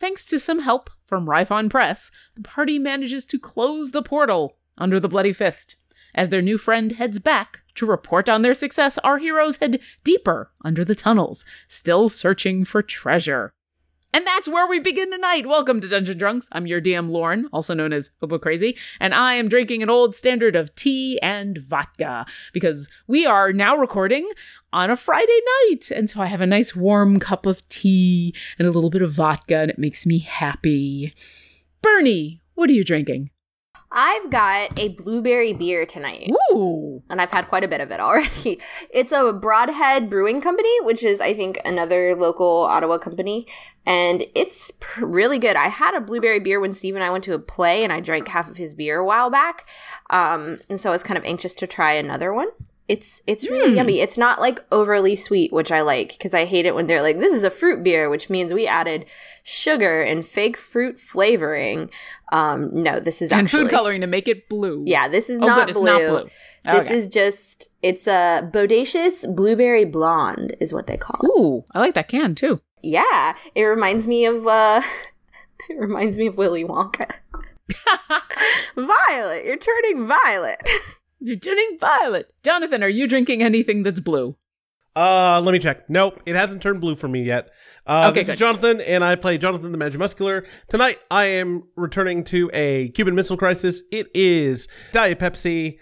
thanks to some help from Ryphon Press, the party manages to close the portal under the Bloody Fist. As their new friend heads back to report on their success, our heroes head deeper under the tunnels, still searching for treasure. And that's where we begin tonight. Welcome to Dungeon Drunks. I'm your DM Lauren, also known as Hobo Crazy, and I am drinking an old standard of tea and vodka because we are now recording on a Friday night. And so I have a nice warm cup of tea and a little bit of vodka, and it makes me happy. Bernie, what are you drinking? I've got a blueberry beer tonight. Ooh. And I've had quite a bit of it already. It's a Broadhead Brewing Company, which is, I think, another local Ottawa company. And it's pr- really good. I had a blueberry beer when Steve and I went to a play, and I drank half of his beer a while back. Um, and so I was kind of anxious to try another one. It's it's really Mm. yummy. It's not like overly sweet, which I like because I hate it when they're like, "This is a fruit beer," which means we added sugar and fake fruit flavoring. Um, no, this is And actually food coloring to make it blue. yeah, this is Oh, not, blue. Not blue. This Okay. is just it's a bodacious blueberry blonde is what they call it. Ooh, I like that can too. Yeah, it reminds me of uh it reminds me of Willy Wonka. violet, you're turning violet. You're turning violet. Jonathan, are you drinking anything that's blue? Uh, let me check. Nope, it hasn't turned blue for me yet. Uh, Okay, this good. is Jonathan, and I play Jonathan the Magimuscular. Tonight, I am returning to a Cuban Missile Crisis. It is Diet Pepsi,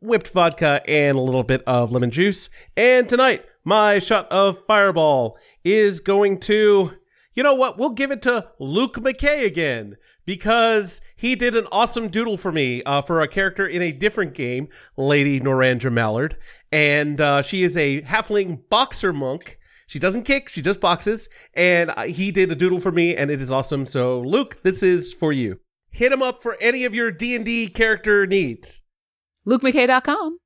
whipped vodka, and a little bit of lemon juice. And tonight, my shot of Fireball is going to. You know what? We'll give it to Luke McKay again because he did an awesome doodle for me uh, for a character in a different game, Lady Norandra Mallard. And uh, she is a halfling boxer monk. She doesn't kick, she just boxes. And uh, he did a doodle for me, and it is awesome. So, Luke, this is for you. Hit him up for any of your D&D character needs. LukeMckay.com.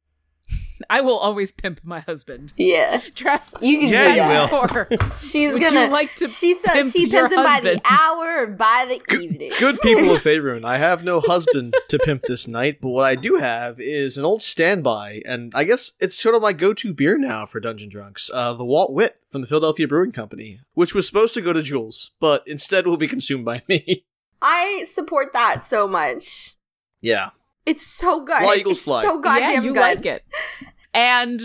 I will always pimp my husband. Yeah. Tra- You can Yeah, do you that. will. She's Would gonna you like to she says pimp she pimps him by the hour or by the evening. Good people of Faerun, I have no husband to pimp this night, but what I do have is an old standby, and I guess it's sort of my go-to beer now for Dungeon Drunks, uh, the Walt Wit from the Philadelphia Brewing Company, which was supposed to go to Jules, but instead will be consumed by me. I support that so much. yeah. It's so good. Fly, Eagles, it's fly. so goddamn yeah, you good. like it. And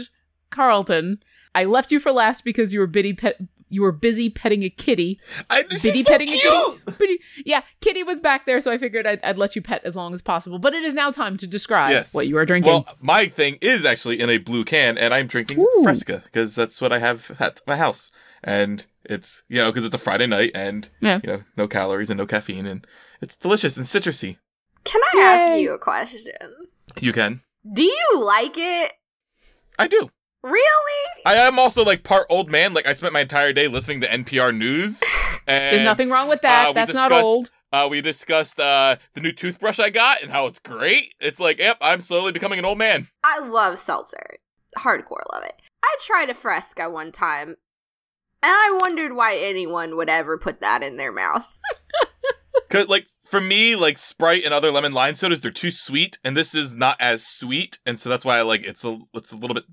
Carlton, I left you for last because you were bitty pet. You were busy petting a kitty. I, Bitty petting a kitty. Bitty, yeah, Kitty was back there, so I figured I'd, I'd let you pet as long as possible. But it is now time to describe Yes. what you are drinking. Well, my thing is actually in a blue can, and I'm drinking Ooh. Fresca because that's what I have at my house, and it's you know because it's a Friday night, and Yeah. you know no calories and no caffeine, and it's delicious and citrusy. Can I ask you a question? You can, Do you like it? I do. Really? I am also like part old man. Like I spent my entire day listening to NPR news. And, There's nothing wrong with that. uh, That's not discussed- old. Uh, we discussed uh, the new toothbrush I got and how it's great. It's like, yep, I'm slowly becoming an old man. I love seltzer. Hardcore love it. I tried a Fresca one time, and I wondered why anyone would ever put that in their mouth. Cause like for me, like Sprite and other lemon lime sodas, they're too sweet, and this is not as sweet, and so that's why I like it's a it's a little bit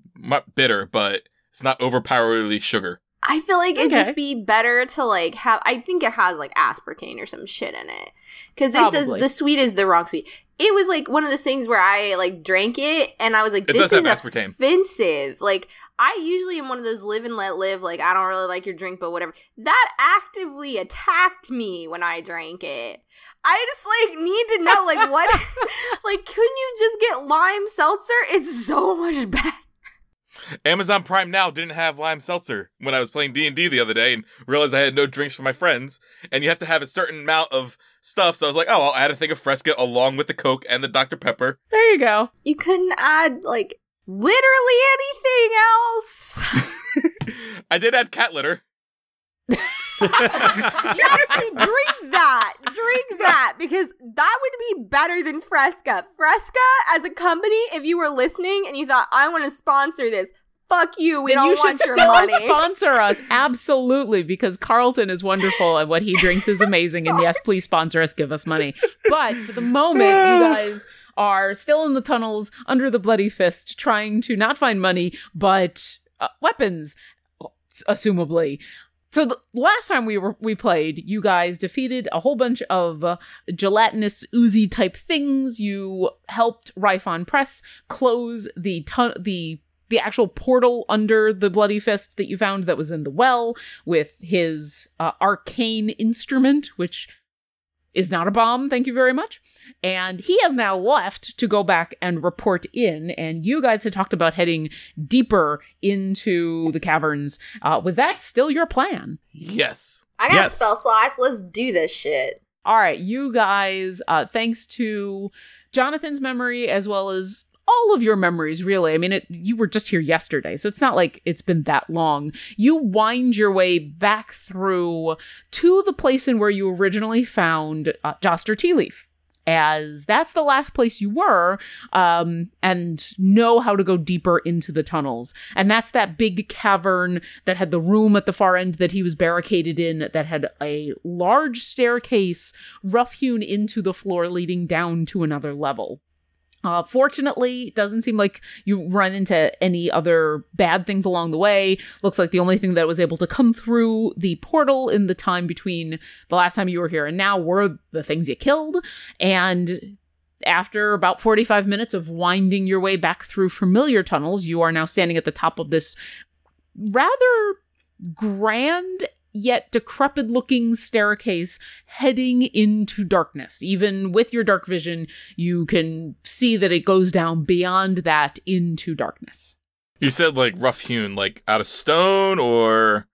bitter, but it's not overpoweringly sugar. I feel like it'd Okay. just be better to like have. I think it has like aspartame or some shit in it because it does. The sweet is the wrong sweet. It was like one of those things where I like drank it and I was like, "This is have aspartame. offensive." Like I usually am one of those live and let live. Like I don't really like your drink, but whatever. That actively attacked me when I drank it. I just like need to know like what, like, couldn't you just get lime seltzer? It's so much better. Amazon Prime now didn't have lime seltzer when I was playing D and D the other day, and realized I had no drinks for my friends, and you have to have a certain amount of stuff. So I was like, oh, I'll add a thing of Fresca along with the Coke and the Dr Pepper. There you go. You couldn't add like literally anything else. I did add cat litter. You actually drink that. Drink that. Because that would be better than Fresca. Fresca, as a company, if you were listening and you thought, I want to sponsor this, fuck you. We then don't you should want your still money. sponsor us. Absolutely, because Carlton is wonderful and what he drinks is amazing. and yes, please sponsor us, give us money. But for the moment, you guys are still in the tunnels under the bloody fist, trying to not find money, but uh, weapons, assumably. So the last time we were we played, you guys defeated a whole bunch of uh, gelatinous oozy type things. You helped Rifon Press close the ton- the the actual portal under the bloody fist that you found that was in the well with his uh, arcane instrument, which is not a bomb. Thank you very much. And he has now left to go back and report in. And you guys had talked about heading deeper into the caverns. Uh, was that still your plan? Yes. I got Yes. spell slots. Let's do this shit. All right, you guys, uh, thanks to Jonathan's memory as well as all of your memories, really. I mean, it, you were just here yesterday, so it's not like it's been that long. You wind your way back through to the place in where you originally found uh, Joster Tea Leaf. As that's the last place you were, um, and know how to go deeper into the tunnels. And that's that big cavern that had the room at the far end that he was barricaded in, that had a large staircase rough hewn into the floor leading down to another level. Uh, fortunately, doesn't seem like you run into any other bad things along the way. Looks like the only thing that was able to come through the portal in the time between the last time you were here and now were the things you killed. And after about 45 minutes of winding your way back through familiar tunnels, you are now standing at the top of this rather grand yet decrepit looking staircase heading into darkness. Even with your dark vision, you can see that it goes down beyond that into darkness. You said like rough hewn, like out of stone or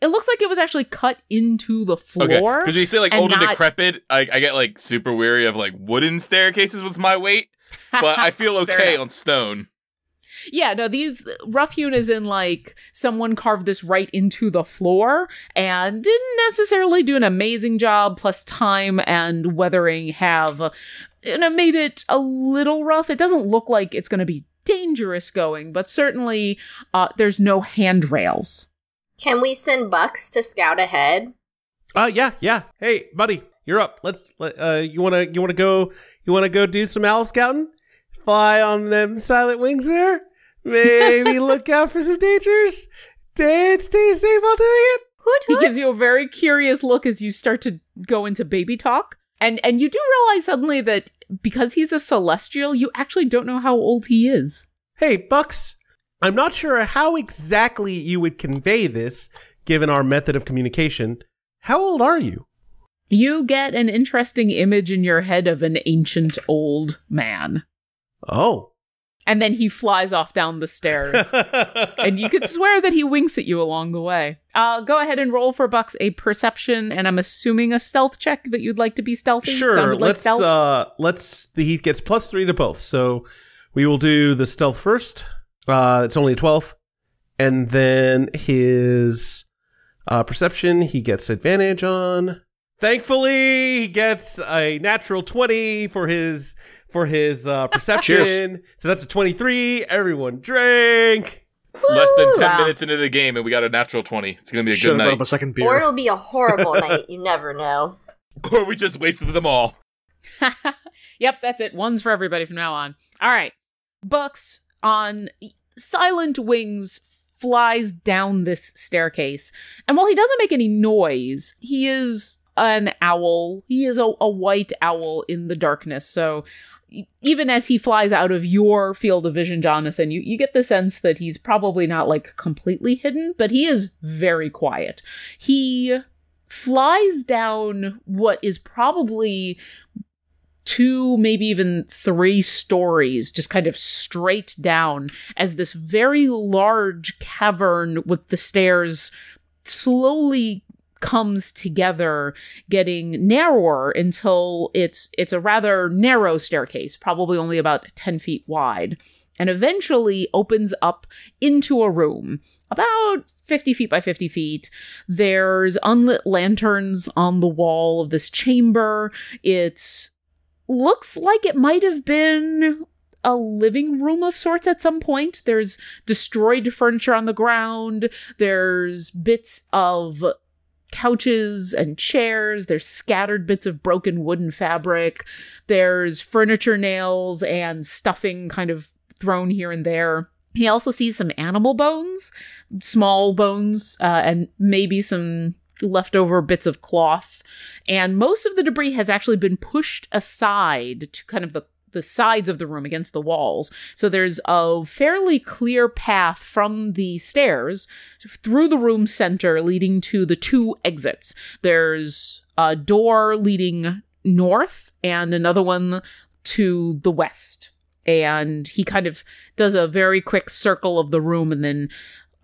It looks like it was actually cut into the okay. floor. Because when you say like and old and decrepit, I, I get like super weary of like wooden staircases with my weight. But I feel okay on stone. Yeah, no, these rough hewn is in like someone carved this right into the floor and didn't necessarily do an amazing job, plus time and weathering have and it made it a little rough. It doesn't look like it's gonna be dangerous going, but certainly uh there's no handrails. Can we send Bucks to scout ahead? Uh yeah, yeah. Hey, buddy, you're up. Let's let, uh you want to you want to go you want to go do some owl scouting? Fly on them silent wings there? Maybe look out for some dangers. And stay safe while doing it. Hoot He gives you a very curious look as you start to go into baby talk. And and you do realize suddenly that because he's a celestial, you actually don't know how old he is. Hey, Bucks. I'm not sure how exactly you would convey this given our method of communication. How old are you? You get an interesting image in your head of an ancient old man. Oh. And then he flies off down the stairs. and you could swear that he winks at you along the way. Uh, go ahead and roll for Bucks a perception, and I'm assuming a stealth check that you'd like to be stealthy. Sure. Like let's stealth. uh let's the he gets plus three to both. So we will do the stealth first. Uh it's only a twelve. And then his uh perception he gets advantage on. Thankfully he gets a natural twenty for his for his uh perception. so that's a twenty three. Everyone drink. Less than 10 Wow. minutes into the game, and we got a natural 20. It's going to be a Should good have brought up night. a second beer. Or it'll be a horrible night. You never know. Or we just wasted them all. yep, that's it. One's for everybody from now on. All right. Bucks on silent wings flies down this staircase. And while he doesn't make any noise, he is an owl. He is a, a white owl in the darkness. So even as he flies out of your field of vision, Jonathan, you, you get the sense that he's probably not like completely hidden, but he is very quiet. He flies down what is probably two, maybe even three stories, just kind of straight down as this very large cavern with the stairs slowly comes together getting narrower until it's it's a rather narrow staircase probably only about 10 feet wide and eventually opens up into a room about 50 feet by 50 feet. There's unlit lanterns on the wall of this chamber. It looks like it might have been a living room of sorts at some point. There's destroyed furniture on the ground. There's bits of couches and chairs. There's scattered bits of broken wooden fabric. There's furniture nails and stuffing kind of thrown here and there. He also sees some animal bones, small bones, uh, and maybe some leftover bits of cloth. And most of the debris has actually been pushed aside to kind of the the sides of the room against the walls. So there's a fairly clear path from the stairs through the room center leading to the two exits. There's a door leading north and another one to the west. And he kind of does a very quick circle of the room and then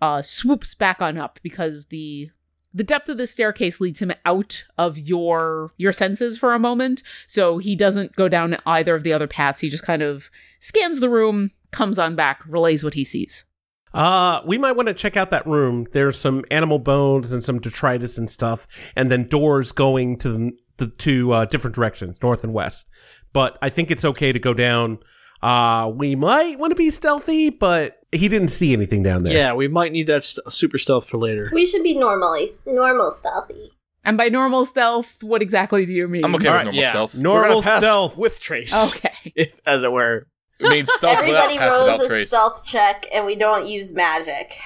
uh, swoops back on up because the the depth of the staircase leads him out of your your senses for a moment so he doesn't go down either of the other paths he just kind of scans the room comes on back relays what he sees Uh, we might want to check out that room. There's some animal bones and some detritus and stuff, and then doors going to the, the two uh, different directions, north and west. But I think it's okay to go down. Uh, we might want to be stealthy, but he didn't see anything down there. Yeah, we might need that st- super stealth for later. We should be normally normal stealthy. and by normal stealth what exactly do you mean I'm okay All with right, normal yeah. stealth. We're Normal pass stealth. with trace, okay if, as it were. It means stealth Everybody without, rolls without a trace. stealth check, and we don't use magic.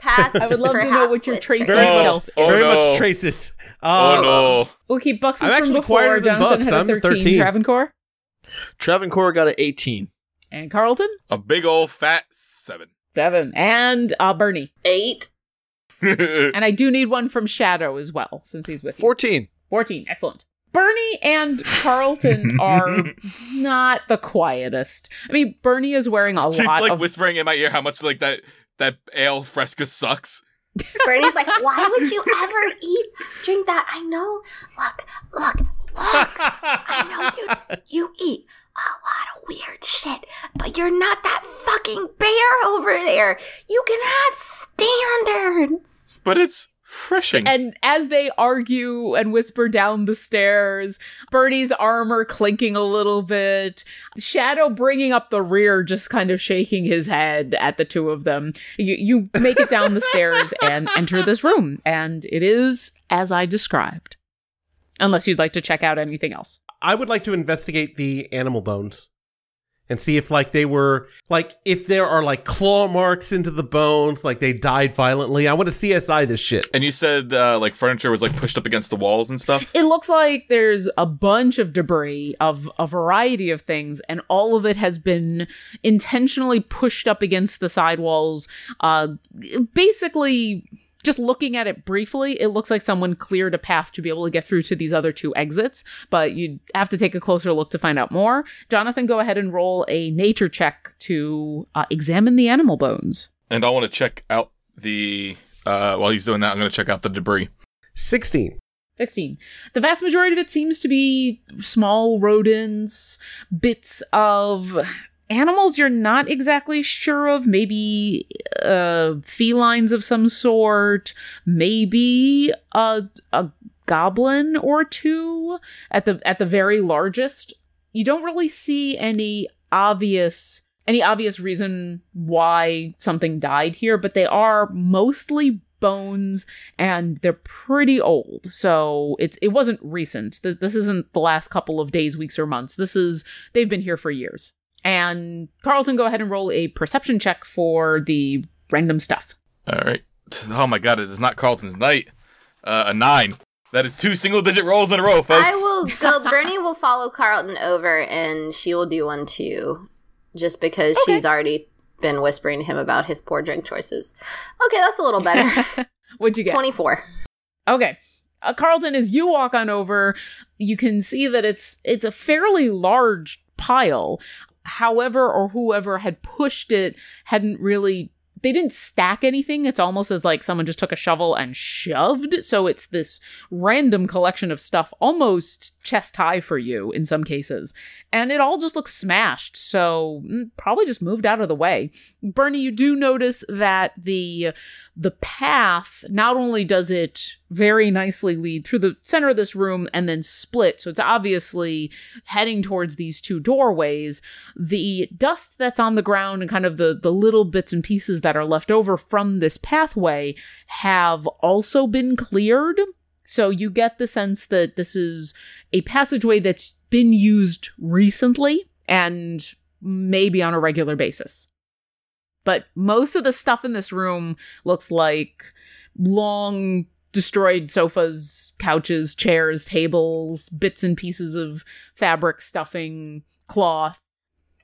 Pass. i would love to know what your with trace trace. Very Oh, much, stealth oh very no. much traces. Oh Uh, no. we'll keep bucks I'm from actually before quieter than jonathan Bucks. had a I'm 13, 13. travancore Travancore got an 18. And carlton A big old fat seven. seven and uh bernie Eight. and i do need one from shadow as well since he's with you 14. 14. Excellent. Bernie and Carlton are not the quietest. I mean, Bernie is wearing a She's lot like of. whispering in my ear how much like that that ale fresca sucks. Bernie's like, why would you ever eat, drink that? I know. Look, look, look. I know you you eat a lot of weird shit, but you're not that fucking bear over there. You can have standards. But it's refreshing. and as they argue and whisper down the stairs, Bernie's armor clinking a little bit, Shadow bringing up the rear, just kind of shaking his head at the two of them. You, you make it down the stairs and enter this room, and it is as I described. Unless you'd like to check out anything else. I would like to investigate the animal bones and see if like they were like if there are like claw marks into the bones, like they died violently. I want to CSI this shit. and you said uh, like furniture was like pushed up against the walls and stuff. It looks like there's a bunch of debris of a variety of things, and all of it has been intentionally pushed up against the sidewalls. Uh, basically, just looking at it briefly, it looks like someone cleared a path to be able to get through to these other two exits, but you'd have to take a closer look to find out more. Jonathan, go ahead and roll a nature check to uh, examine the animal bones. And I want to check out the uh while he's doing that, I'm gonna check out the debris. 16. 16. The vast majority of it seems to be small rodents, bits of animals you're not exactly sure of, maybe uh felines of some sort, maybe a a goblin or two at the at the very largest. You don't really see any obvious any obvious reason why something died here, but they are mostly bones and they're pretty old. So it's it wasn't recent. This isn't the last couple of days, weeks, or months. This is they've been here for years. And Carlton, go ahead and roll a perception check for the random stuff. All right. Oh my god, it is not Carlton's night. Uh, a nine. That is two single digit rolls in a row, folks. I will go. Bernie will follow Carlton over, and she will do one too, just because Okay. she's already been whispering to him about his poor drink choices. Okay, that's a little better. What'd you get? Twenty-four. Okay. Uh, Carlton, as you walk on over, you can see that it's it's a fairly large pile. However, or whoever had pushed it hadn't really they didn't stack anything. It's almost as like someone just took a shovel and shoved. So it's this random collection of stuff, almost chest high for you in some cases. And it all just looks smashed. So mm, probably just moved out of the way. Bernie, you do notice that the the path not only does it very nicely lead through the center of this room and then split. So it's obviously heading towards these two doorways. The dust that's on the ground and kind of the the little bits and pieces that are left over from this pathway have also been cleared. So you get the sense that this is a passageway that's been used recently and maybe on a regular basis. But most of the stuff in this room looks like long destroyed sofas, couches, chairs, tables, bits and pieces of fabric, stuffing, cloth.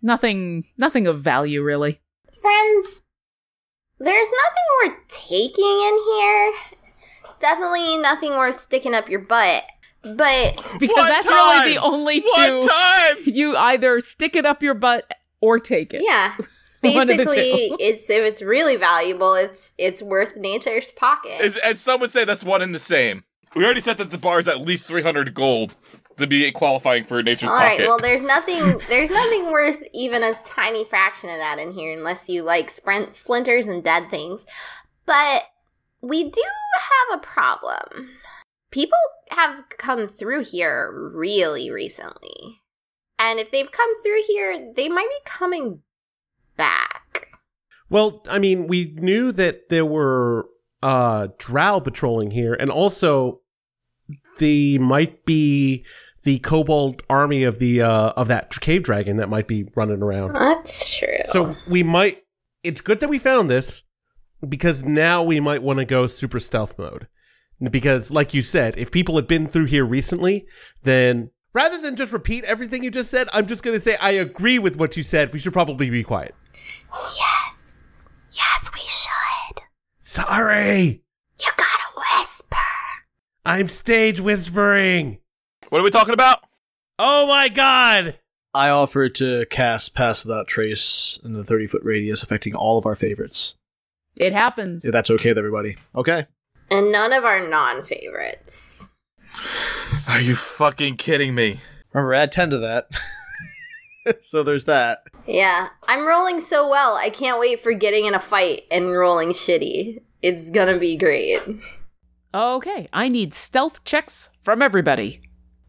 Nothing nothing of value really. Friends, there's nothing worth taking in here. Definitely nothing worth sticking up your butt. But Because One that's time! really the only One two time! you either stick it up your butt or take it. yeah, One of the basically, it's if it's really valuable, it's it's worth nature's pocket. Is, and some would say that's one and the same. We already said that the bar is at least 300 gold to be qualifying for Nature's pocket. All right. Well, there's nothing. There's nothing worth even a tiny fraction of that in here, unless you like sprint splinters and dead things. But we do have a problem. People have come through here really recently, and if they've come through here, they might be coming back. Well, I mean, we knew that there were uh drow patrolling here, and also the might be the kobold army of the uh of that cave dragon that might be running around. That's true. So we might. It's good that we found this because now we might want to go super stealth mode. Because, like you said, if people have been through here recently, then rather than just repeat everything you just said, I'm just going to say I agree with what you said. We should probably be quiet. yes, Yes, we should. Sorry, You gotta whisper. I'm stage whispering. what are we talking about? Oh my god! I offer to cast Pass Without Trace in the 30 foot radius, affecting all of our favorites. It happens. If that's okay with everybody. Okay. And none of our non-favorites. Are you fucking kidding me? Remember, add 10 to that. so there's that. Yeah, I'm rolling so well. I can't wait for getting in a fight and rolling shitty. It's gonna be great. Okay, I need stealth checks from everybody.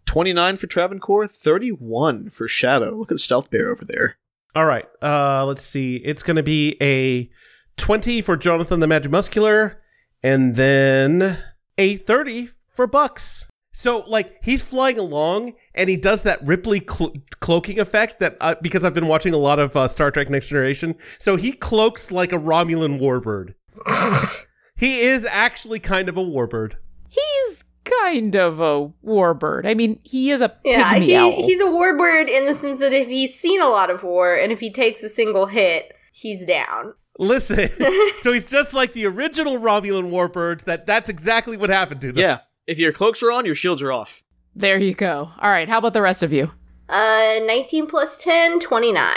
29 for Travancore, 31 for Shadow. Look at the Stealth Bear over there. All right, uh, let's see. It's going to be a 20 for Jonathan the Magic Muscular, and then a 30 for Bucks. So, like, he's flying along, and he does that Ripley clo- cloaking effect that, uh, because I've been watching a lot of uh, Star Trek Next Generation, so he cloaks like a Romulan warbird. he is actually kind of a warbird. He's kind of a warbird. I mean, he is a Yeah, pygmy he, owl. he's a warbird in the sense that if he's seen a lot of war and if he takes a single hit, he's down. Listen, so he's just like the original Romulan warbirds. That that's exactly what happened to them. Yeah. If your cloaks are on, your shields are off. There you go. All right, how about the rest of you? Uh, 19 plus 10, 29.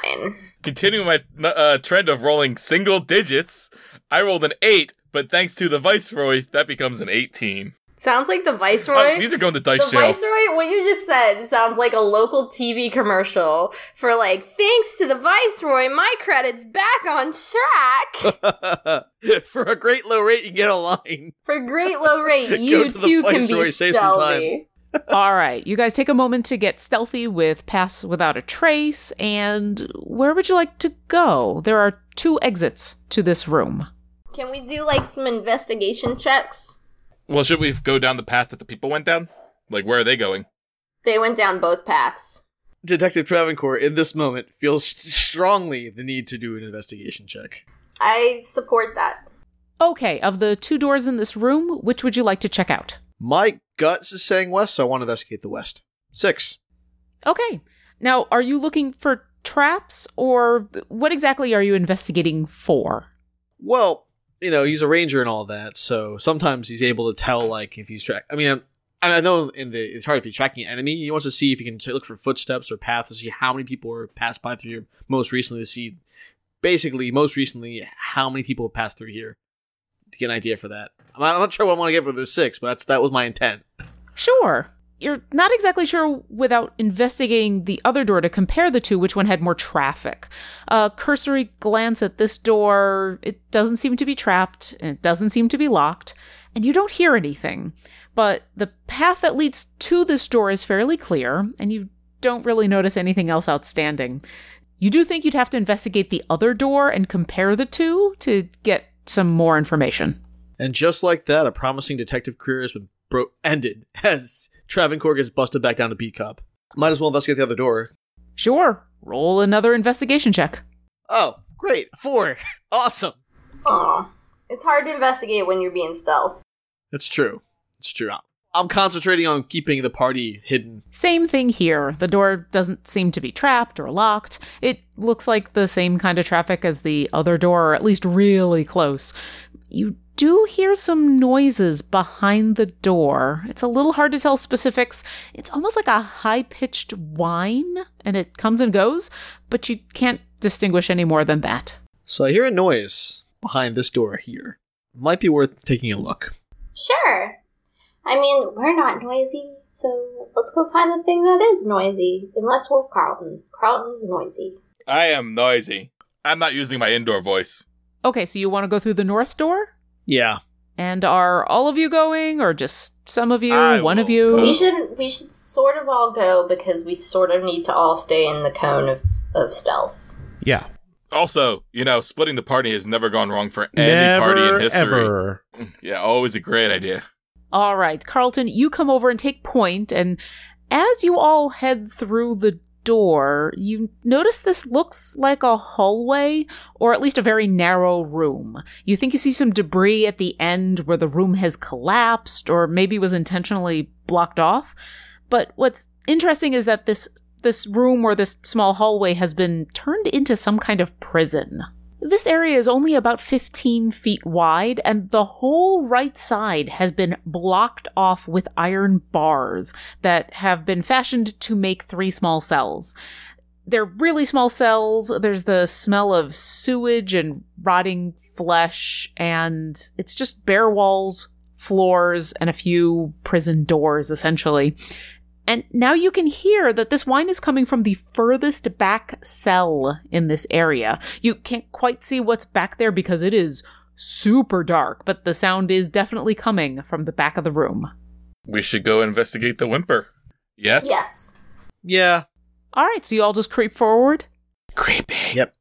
Continuing my uh, trend of rolling single digits, I rolled an 8, but thanks to the Viceroy, that becomes an 18. Sounds like the Oh, Viceroy. these are going to the dice jail. Viceroy, what you just said sounds like a local TV commercial for like, thanks to the Viceroy, my credit's back on track. For a great low rate, you get a line. For great low rate, you to the too can Viceroy, be save some time. stealthy. All right, you guys take a moment to get stealthy with Pass Without a Trace, and where would you like to go? There are two exits to this room. Can we do like some investigation checks? Well, should we go down the path that the people went down? Like, where are they going? They went down both paths. Detective Travancore, in this moment, feels st- strongly the need to do an investigation check. I support that. Okay, of the two doors in this room, which would you like to check out? My guts is saying west, so I want to investigate the west. Six. Okay. Now, are you looking for traps, or what exactly are you investigating for? Well, you know, he's a ranger and all that, so sometimes he's able to tell, like, if he's track. I mean, I know in the it's hard if you're tracking an enemy. He wants to see if you can look for footsteps or paths to see how many people were passed by through here most recently to see basically, most recently, how many people have passed through here to get an idea for that. I'm not, I'm not sure what I want to get for the six, but that's, that was my intent. Sure. You're not exactly sure without investigating the other door to compare the two which one had more traffic. A cursory glance at this door, it doesn't seem to be trapped, and it doesn't seem to be locked, and you don't hear anything. But the path that leads to this door is fairly clear, and you don't really notice anything else outstanding. You do think you'd have to investigate the other door and compare the two to get some more information. And just like that, a promising detective career has been bro- ended as Travancore gets busted back down to Beat Cop. Might as well investigate the other door. Sure, roll another investigation check. Oh, great. Four. Awesome. Aw. It's hard to investigate when you're being stealth. That's true. It's true. I'm concentrating on keeping the party hidden. Same thing here. The door doesn't seem to be trapped or locked. It looks like the same kind of traffic as the other door, or at least really close. You do you hear some noises behind the door. It's a little hard to tell specifics. It's almost like a high pitched whine, and it comes and goes, but you can't distinguish any more than that. So I hear a noise behind this door here. Might be worth taking a look. Sure. I mean, we're not noisy, so let's go find the thing that is noisy. Unless we're Carlton. Carlton's noisy. I am noisy. I'm not using my indoor voice. Okay, so you want to go through the north door? Yeah. And are all of you going, or just some of you, I one of you? go. We should we should sort of all go because we sort of need to all stay in the cone of, of stealth. Yeah. Also, you know, splitting the party has never gone wrong for any Never, party in history. ever. Yeah, always a great idea. All right, Carlton, you come over and take point, and as you all head through the door, you notice this looks like a hallway, or at least a very narrow room. You think you see some debris at the end where the room has collapsed, or maybe was intentionally blocked off. But what's interesting is that this this room or this small hallway has been turned into some kind of prison. This area is only about 15 feet wide, and the whole right side has been blocked off with iron bars that have been fashioned to make three small cells. They're really small cells. There's the smell of sewage and rotting flesh, and it's just bare walls, floors, and a few prison doors, essentially. And now you can hear that this whine is coming from the furthest back cell in this area. You can't quite see what's back there because it is super dark, but the sound is definitely coming from the back of the room. We should go investigate the whimper. Yes? Yes. Yeah. All right, so you all just creep forward. Creepy. Yep.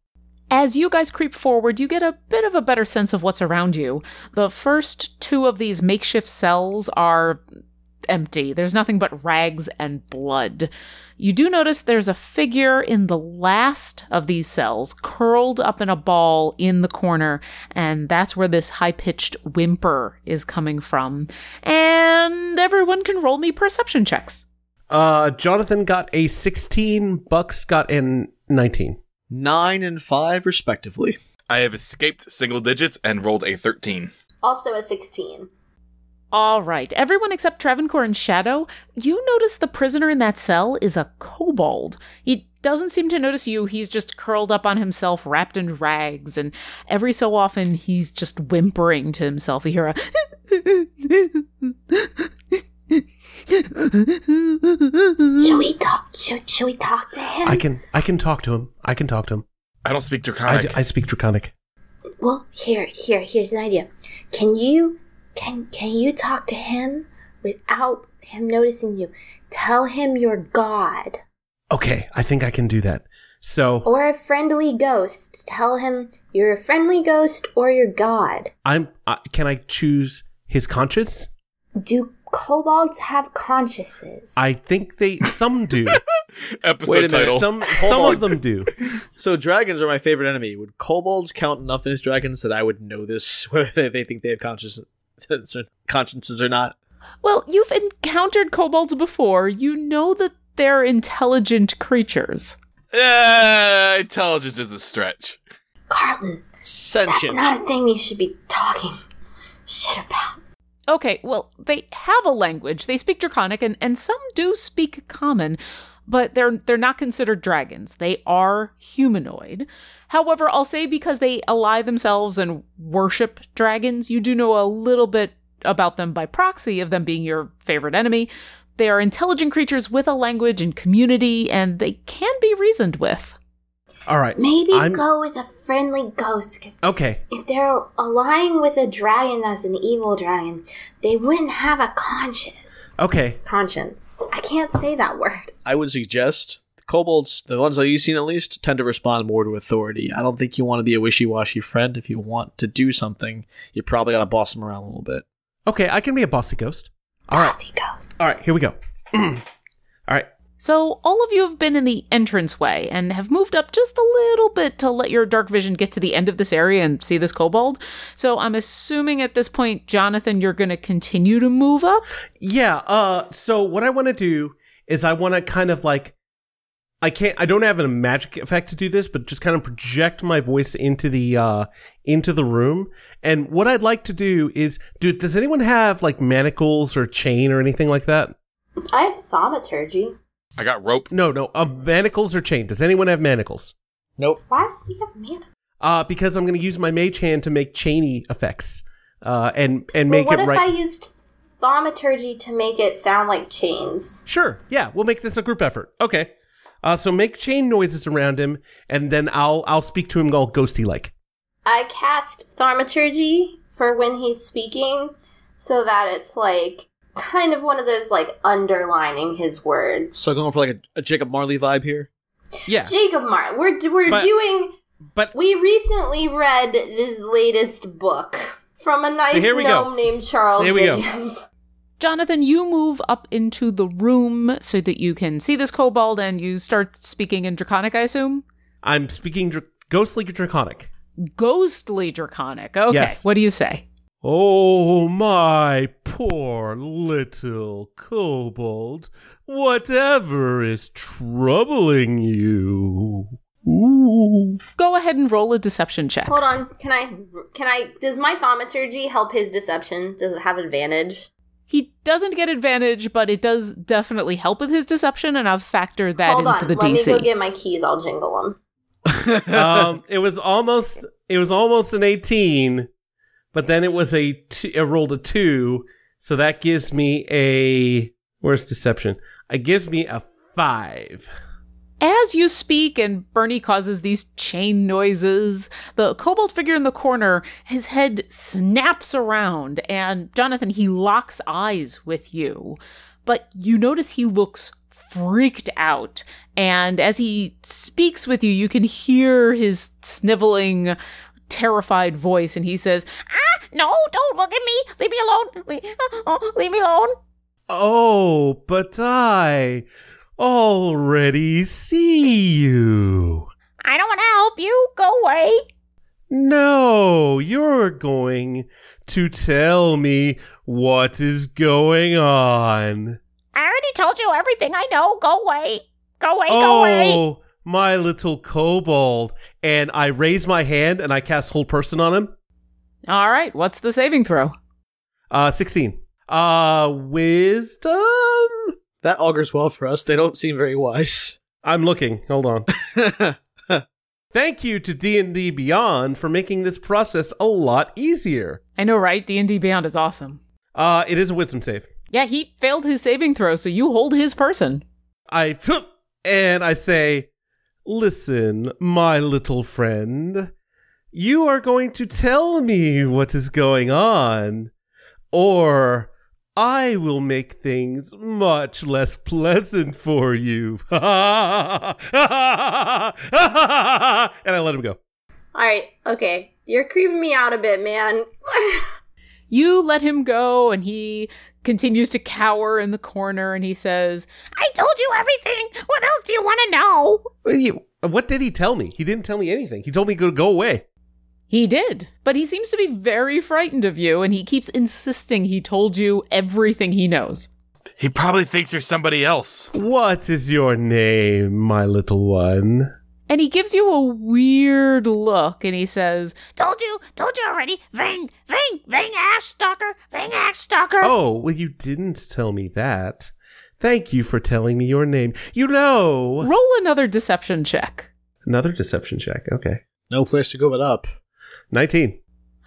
As you guys creep forward, you get a bit of a better sense of what's around you. The first two of these makeshift cells are empty. There's nothing but rags and blood. You do notice there's a figure in the last of these cells, curled up in a ball in the corner, and that's where this high pitched whimper is coming from. And everyone can roll me perception checks. Uh, Jonathan got a 16, Bucks got an 19. Nine and five, respectively. I have escaped single digits and rolled a 13. Also a 16. All right, everyone except Travancore and Shadow, you notice the prisoner in that cell is a kobold. He doesn't seem to notice you, he's just curled up on himself, wrapped in rags, and every so often he's just whimpering to himself. You hear a. Should we talk? Should, should we talk to him? I can I can talk to him. I can talk to him. I don't speak Draconic. d- I speak Draconic. Well, here, here, here's an idea. Can you, can, can you talk to him without him noticing you? Tell him you're God Okay, I think I can do that. So or a friendly ghost. Tell him you're a friendly ghost or you're God. I'm. Uh, can I choose his conscience? Do kobolds have consciences? I think they some do. Episode Wait a minute, title. some Hold some on. of them do. So dragons are my favorite enemy. Would kobolds count enough as dragons that I would know this, whether they, they think they have consciences, consciences or not? Well, you've encountered kobolds before. You know that they're intelligent creatures. Yeah, intelligence is a stretch. Carlton, that's not a thing you should be talking shit about. Okay, well, they have a language. They speak Draconic, and, and some do speak Common. But they're they're not considered dragons. They are humanoid. However, I'll say because they ally themselves and worship dragons, you do know a little bit about them by proxy of them being your favorite enemy. They are intelligent creatures with a language and community, and they can be reasoned with. All right. Maybe I'm- go with a friendly ghost, because Okay. if they're allying with a dragon that's an evil dragon, they wouldn't have a conscience. Okay. Conscience. I can't say that word. I would suggest the kobolds, the ones that you've seen at least, tend to respond more to authority. I don't think you want to be a wishy-washy friend. If you want to do something, you probably got to boss them around a little bit. Okay, I can be a bossy ghost. All right. Bossy ghost. All right, here we go. All right. So, all of you have been in the entranceway and have moved up just a little bit to let your dark vision get to the end of this area and see this kobold. So, I'm assuming at this point, Jonathan, you're going to continue to move up. Yeah, uh so what I want to do is I want to kind of like I can't I don't have a magic effect to do this, but just kind of project my voice into the uh into the room. And what I'd like to do is do does anyone have like manacles or chain or anything like that? I have thaumaturgy. I got rope. No, no, uh, manacles or chain. Does anyone have manacles? Nope. Why do we have mana? Uh because I'm going to use my mage hand to make chainy effects. Uh and and Well, make what if I used thaumaturgy to make it sound like chains? Sure. Yeah, we'll make this a group effort. Okay. Uh, so make chain noises around him, and then I'll I'll speak to him all ghosty like. I cast thaumaturgy for when he's speaking so that it's like kind of one of those like underlining his words. So going for like a, a Jacob Marley vibe here. Yeah, Jacob Marley. we're we're But- doing. but We recently read this latest book from a nice here we go. gnome named Charles Here we go. Dickens. Jonathan, you move up into the room so that you can see this kobold and you start speaking in Draconic, I assume? I'm speaking dr- ghostly draconic. Ghostly Draconic. Okay. Yes. What do you say? Oh my poor little kobold! Whatever is troubling you? Ooh. Go ahead and roll a deception check. Hold on, can I? Can I? Does my thaumaturgy help his deception? Does it have advantage? He doesn't get advantage, but it does definitely help with his deception, and I've factored that Hold into on, the let DC. me go get my keys. I'll jingle them. um, it was almost it was almost an 18, but then it was a rolled a two, so that gives me a where's deception? It gives me a five. As you speak and Bernie causes these chain noises, the kobold figure in the corner, his head snaps around, and Jonathan, he locks eyes with you. But you notice he looks freaked out. And as he speaks with you, you can hear his sniveling, terrified voice, and he says, Ah, no, don't look at me. Leave me alone. Leave, oh, leave me alone. Oh, but I already see you. I don't want to help you. Go away. No, you're going to tell me what is going on. I already told you everything I know. Go away. Go away. Go away. My little kobold. And I raise my hand and I cast hold person on him. All right. What's the saving throw? Uh, 16. Uh, wisdom? That augurs well for us. They don't seem very wise. I'm looking. Hold on. Thank you to D&D Beyond for making this process a lot easier. I know, right? D and D Beyond is awesome. Uh, it is a wisdom save. Yeah, he failed his saving throw, so you hold his person. I and I say, "Listen, my little friend, you are going to tell me what is going on, or I will make things much less pleasant for you." and I let him go. All right, okay, you're creeping me out a bit, man. You let him go, and he continues to cower in the corner, and he says, "I told you everything. What else do you want to know?" What did he tell me? He didn't tell me anything. He told me to go away. He did, but he seems to be very frightened of you, and he keeps insisting he told you everything he knows. He probably thinks you're somebody else. What is your name, my little one? And he gives you a weird look and he says, Told you, told you already. Ving, Ving, Ving Ash Stalker, Ving Ash Stalker. Oh, well, you didn't tell me that. Thank you for telling me your name. You know. Roll another deception check. Another deception check. Okay. No place to go but up. 19.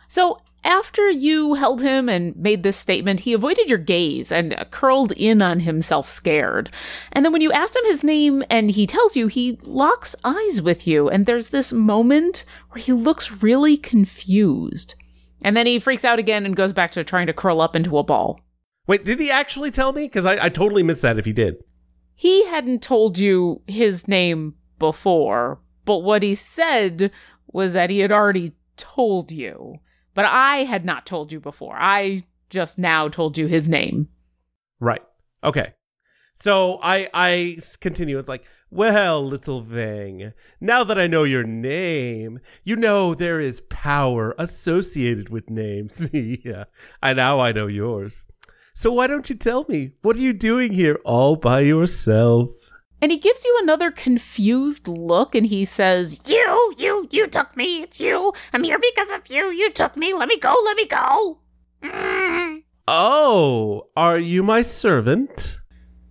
So, after you held him and made this statement, he avoided your gaze and curled in on himself, scared. And then when you asked him his name and he tells you, he locks eyes with you, and there's this moment where he looks really confused. And then he freaks out again and goes back to trying to curl up into a ball. Wait, did he actually tell me? Because I, I totally missed that if he did. He hadn't told you his name before, but what he said was that he had already told you. But I had not told you before. I just now told you his name. Right. Okay. So I I continue. It's like, well, little Vang, now that I know your name, you know there is power associated with names. yeah. And now I know yours. So why don't you tell me? What are you doing here all by yourself? And he gives you another confused look and he says, You, you, you took me. It's you. I'm here because of you. You took me. Let me go. Let me go. Mm. Oh, are you my servant?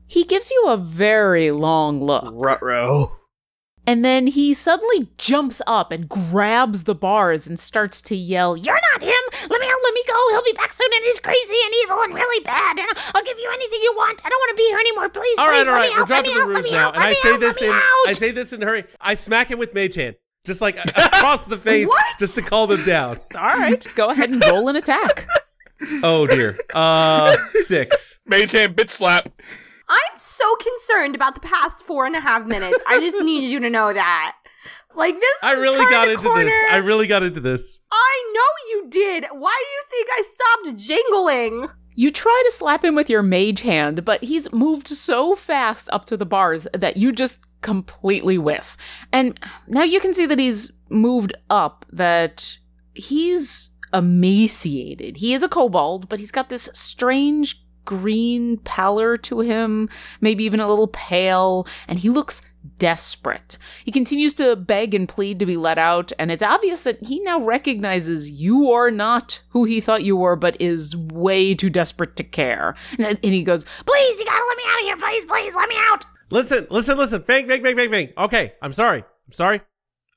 He gives you a very long look. Rutro. And then he suddenly jumps up and grabs the bars and starts to yell, You're not him. Let me out. Let me go. He'll be back soon, and he's crazy and evil and really bad. And I'll give you anything you want. I don't want to be here anymore. Please, All please. right, all let me we're out, let dropping me the out, let roof me now, out, and let I me say out, this let in me out. I say this in a hurry. I smack him with Mage Hand, just like across the face, just to calm him down. All right, go ahead and roll an attack. Oh dear. Uh, six. Mage hand bitch slap. I'm so concerned about the past four and a half minutes. I just need you to know that. Like this, I really got into corner. this. I really got into this. I know you did. Why do you think I stopped jingling? You try to slap him with your mage hand, but he's moved so fast up to the bars that you just completely whiff. And now you can see that he's moved up, that he's emaciated. He is a kobold, but he's got this strange green pallor to him, maybe even a little pale, and he looks desperate. He continues to beg and plead to be let out, and it's obvious that he now recognizes you are not who he thought you were, but is way too desperate to care. And, he goes, Please, you gotta let me out of here. Please, please, let me out. Listen, listen, listen. Bang, bang, bang, bang, bang. Okay, I'm sorry. I'm sorry.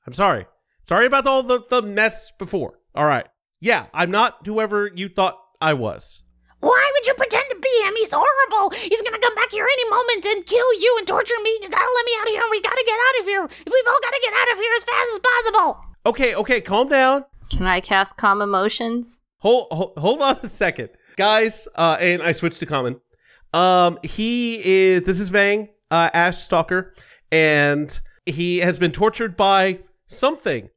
I'm sorry. Sorry about all the, the mess before. All right. Yeah, I'm not whoever you thought I was. Why would you pretend to be him? He's horrible. He's gonna come back here any moment and kill you and torture me. You gotta let me out of here. We gotta get out of here. We've all gotta get out of here as fast as possible. Okay, okay, calm down. Can I cast calm emotions? Hold, hold, hold on a second, guys. Uh, and I switched to common. Um, he is. This is Vang, uh, Ash Stalker, and he has been tortured by something.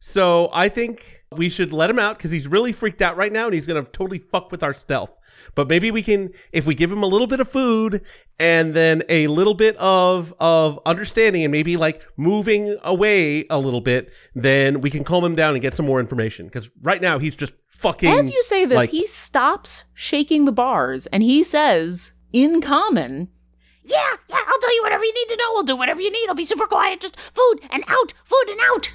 So I think we should let him out because he's really freaked out right now, and he's gonna totally fuck with our stealth. But maybe we can, if we give him a little bit of food and then a little bit of of understanding, and maybe like moving away a little bit, then we can calm him down and get some more information. Because right now he's just fucking. As you say this, like- he stops shaking the bars and he says, in common, Yeah, yeah, I'll tell you whatever you need to know. We'll do whatever you need. I'll be super quiet. Just food and out, food and out.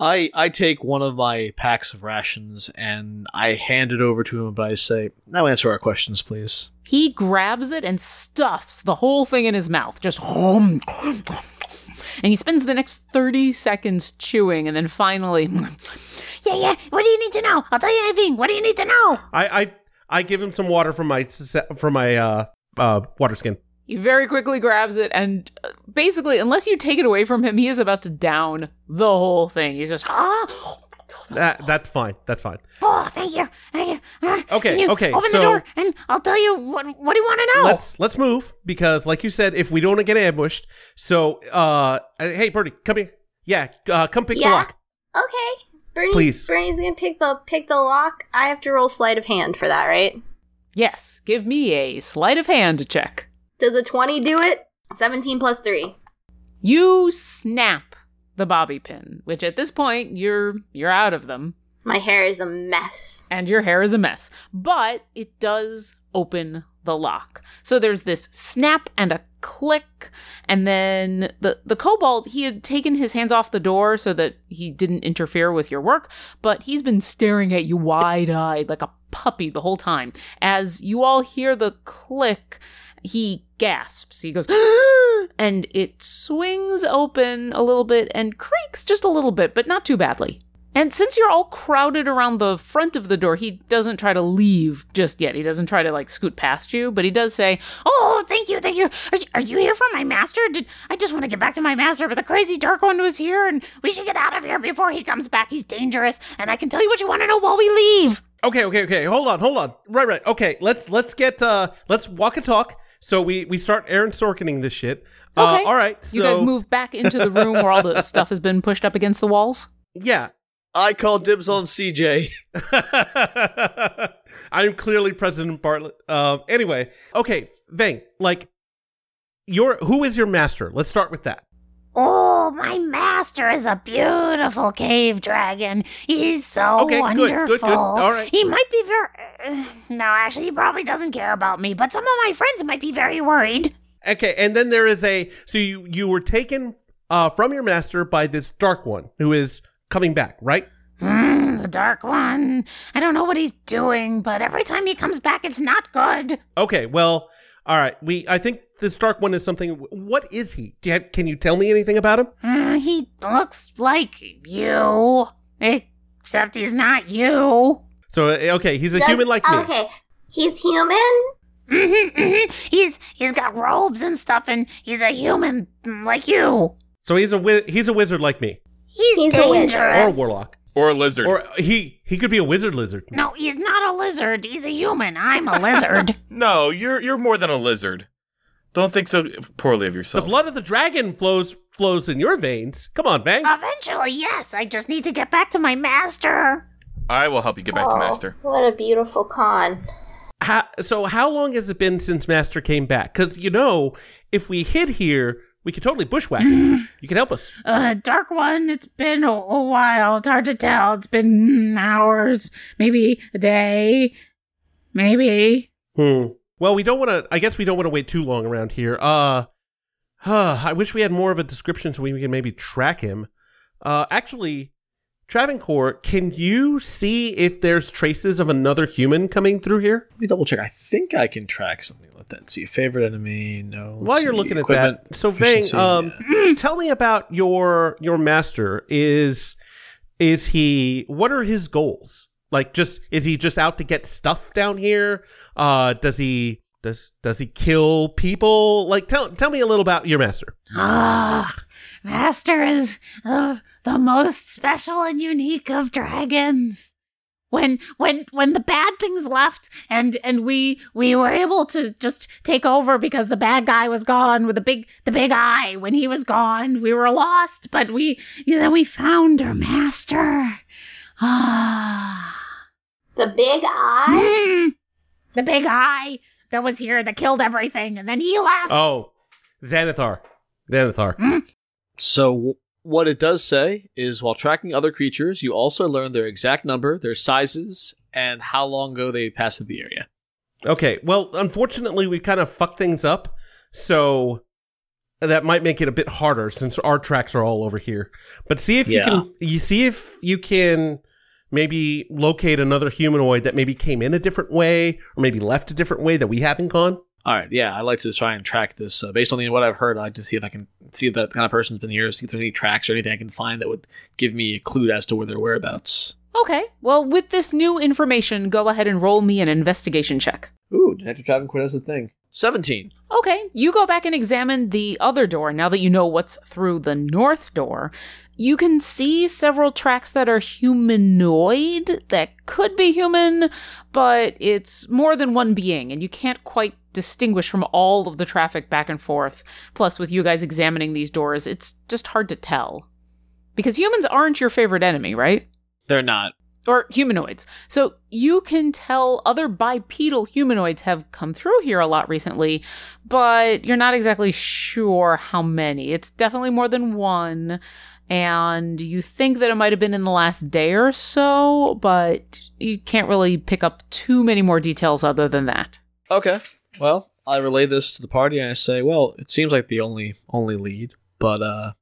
I I take one of my packs of rations and I hand it over to him, but I say, "Now answer our questions, please." he grabs it and stuffs the whole thing in his mouth. Just hum. And he spends the next 30 seconds chewing and then finally, Yeah, yeah. What do you need to know? I'll tell you anything. What do you need to know? I I I give him some water from my s- from my uh uh water skin. He very quickly grabs it and uh, basically, unless you take it away from him, he is about to down the whole thing. He's just, Oh, That that's fine. That's fine. oh thank you. Thank you. Uh, Okay, can you okay, Open so- the door and I'll tell you what, what do you want to know? Let's let's move because, like you said, if we don't get ambushed, so uh, hey, Birdie, come here. Yeah, uh, come pick the lock. Okay. Bernie's, Please. Bernie's gonna pick the pick the lock. I have to roll sleight of hand for that, right? yes, give me a sleight of hand check. Does a 20 do it? 17 plus 3. You snap the bobby pin, which at this point you're you're out of them. My hair is a mess. and your hair is a mess. But it does open the lock. So there's this snap and a click, and then the the kobold he had taken his hands off the door so that he didn't interfere with your work, but he's been staring at you wide eyed like a puppy the whole time. As you all hear the click, he gasps. He goes, and it swings open a little bit and creaks just a little bit, but not too badly. And since you're all crowded around the front of the door, he doesn't try to leave just yet. He doesn't try to like scoot past you, but he does say, Oh, thank you, thank you. Are, are you here for my master? Did I just want to get back to my master, but the crazy dark one was here, and we should get out of here before he comes back. He's dangerous, and I can tell you what you want to know while we leave. Okay, okay, okay. Hold on, hold on. Right, right. Okay, let's let's get uh let's walk and talk. So we we start Aaron Sorkening this shit. Uh, Okay. all right. So You guys move back into the room where all the stuff has been pushed up against the walls. Yeah. I call dibs on CJ. I'm clearly President Bartlet. Um. Anyway, okay, Vang. Like, your who is your master? Let's start with that. Oh, my master is a beautiful cave dragon. He's so Okay, good, good, good. All right. He might be very. no, actually, he probably doesn't care about me, but some of my friends might be very worried. Okay, and then there is a so you you were taken uh from your master by this dark one who is coming back, right? Hmm, the dark one. I don't know what he's doing, but every time he comes back, it's not good. Okay, well, all right. We I think this dark one is something. What is he? Do you- Can you tell me anything about him? Hmm, he looks like you, except he's not you. So uh, okay, he's a Does- human like me. Okay, he's human. Mhm, mhm. he's he's got robes and stuff, and he's a human mm, like you. So he's a wi- he's a wizard like me, He's, He's a wizard. or a warlock, Or a lizard. or he he could be a wizard lizard. No, he's not a lizard. He's a human. I'm a lizard. no, you're you're more than a lizard. Don't think so poorly of yourself. The blood of the dragon flows flows in your veins. Come on, Vang. Eventually, yes. I just need to get back to my master. I will help you get back to oh, master. Oh, what a beautiful con. How, so how long has it been since Master came back? Because you know, if we hid here, we could totally bushwhack. him. you can help us. Uh, Dark One, it's been a, a while. It's hard to tell. It's been hours, maybe a day, maybe. Hmm. Well, we don't want to. I guess we don't want to wait too long around here. Uh, huh, I wish we had more of a description so we can maybe track him. Uh, actually, Travancore, can you see if there's traces of another human coming through here? Let me double check. I think I can track something like that. See, favorite enemy. No. While you're see, looking at that, so Vang, um, yeah. tell me about your your master. Is is he? What are his goals? Like, just is he just out to get stuff down here? Uh, does he does does he kill people? Like, tell tell me a little about your master. Ah, Master is uh, the most special and unique of dragons. When when when the bad things left and and we we were able to just take over because the bad guy was gone with the big the big eye when he was gone we were lost but we you know we found our master ah The big eye. Mm. the big eye that was here that killed everything and then he left Oh, Xanathar. Xanathar. So w- what it does say is while tracking other creatures, you also learn their exact number, their sizes, and how long ago they passed through the area. Okay. Well, unfortunately, we kind of fucked things up, so that might make it a bit harder since our tracks are all over here. But see if you can. You see if you can maybe locate another humanoid that maybe came in a different way or maybe left a different way that we haven't gone. All right, yeah, I'd like to try and track this uh, based on the, what I've heard. I'd like to see if I can see if that kind of person's been here, see if there's any tracks or anything I can find that would give me a clue as to where their whereabouts. Okay, well, with this new information, go ahead and roll me an investigation check. Ooh, Detective Travancore has a thing. 17. Okay, you go back and examine the other door now that you know what's through the north door. You can see several tracks that are humanoid, that could be human, but it's more than one being, and you can't quite distinguish from all of the traffic back and forth. Plus, with you guys examining these doors, it's just hard to tell. Because humans aren't your favorite enemy, right? They're not. or humanoids. So you can tell other bipedal humanoids have come through here a lot recently, but you're not exactly sure how many. It's definitely more than one. And you think that it might have been in the last day or so, but you can't really pick up too many more details other than that. Okay. Well, I relay this to the party and I say, well, it seems like the only only lead, but uh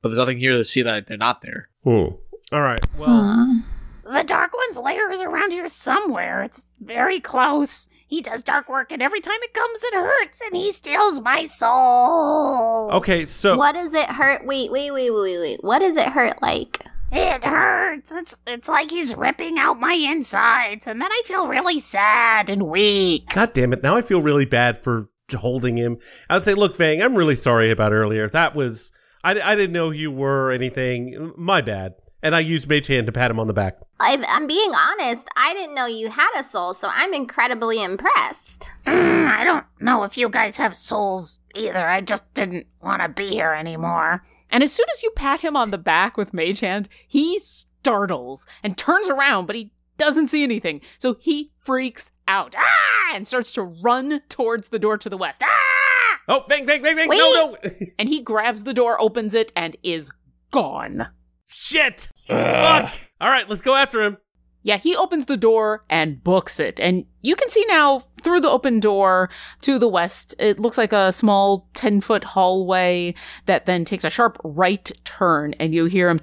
but there's nothing here to see that they're not there. Hmm. All right. Well, the Dark One's lair is around here somewhere. It's very close. He does dark work, and every time it comes, it hurts, and he steals my soul. Okay, so What does it hurt? Wait, wait, wait, wait, wait. What does it hurt like? It hurts. It's it's like he's ripping out my insides, and then I feel really sad and weak. God damn it! Now I feel really bad for holding him. I would say, look, Vang, I'm really sorry about earlier. That was I, I didn't know you were anything. My bad. And I used Mage Hand to pat him on the back. I've, I'm being honest. I didn't know you had a soul, so I'm incredibly impressed. Mm, I don't know if you guys have souls either. I just didn't want to be here anymore. And as soon as you pat him on the back with Mage Hand, he startles and turns around, but he doesn't see anything. So he freaks out ah! and starts to run towards the door to the west. Ah! Oh, bang, bang, bang, Vang! Wait. No, no! And he grabs the door, opens it, and is gone. Shit! Ugh. Fuck! All right, let's go after him. Yeah, he opens the door and books it. And you can see now through the open door to the west, it looks like a small 10 foot hallway that then takes a sharp right turn, and you hear him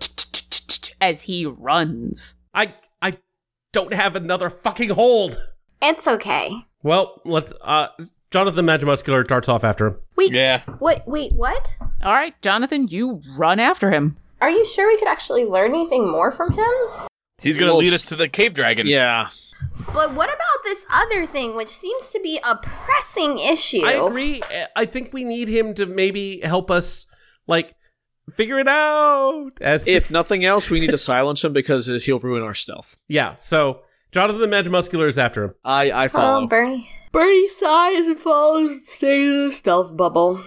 as he runs. I I don't have another fucking hold. It's okay. Well, let's. uh Jonathan Magimuscular darts off after him. Wait, Yeah. what? Wait, what? All right, Jonathan, you run after him. Are you sure we could actually learn anything more from him? He's gonna Well, lead s- us to the cave dragon. Yeah. But what about this other thing, which seems to be a pressing issue? I agree. I think we need him to maybe help us, like, figure it out. As If nothing else, we need to silence him because he'll ruin our stealth. yeah. So Jonathan the Magimuscular is after him. I I follow. Oh, Bernie. Bernie sighs and follows stays in the stealth bubble.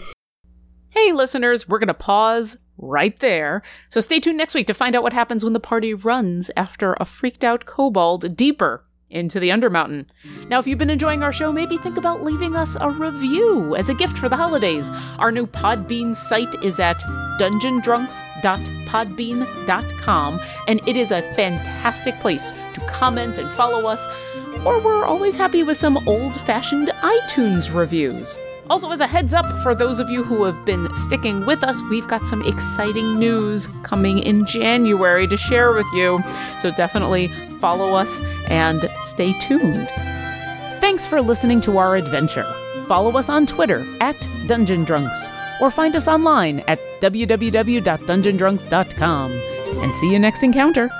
Hey, listeners, we're going to pause right there. So stay tuned next week to find out what happens when the party runs after a freaked out kobold deeper into the Undermountain. Now, if you've been enjoying our show, maybe think about leaving us a review as a gift for the holidays. Our new Podbean site is at dungeondrunks.podbean.com, and it is a fantastic place to comment and follow us, or we're always happy with some old fashioned iTunes reviews. Also, as a heads up for those of you who have been sticking with us, we've got some exciting news coming in January to share with you. So definitely follow us and stay tuned. Thanks for listening to our adventure. Follow us on Twitter at Dungeon Drunks or find us online at www.dungeondrunks.com. And see you next encounter.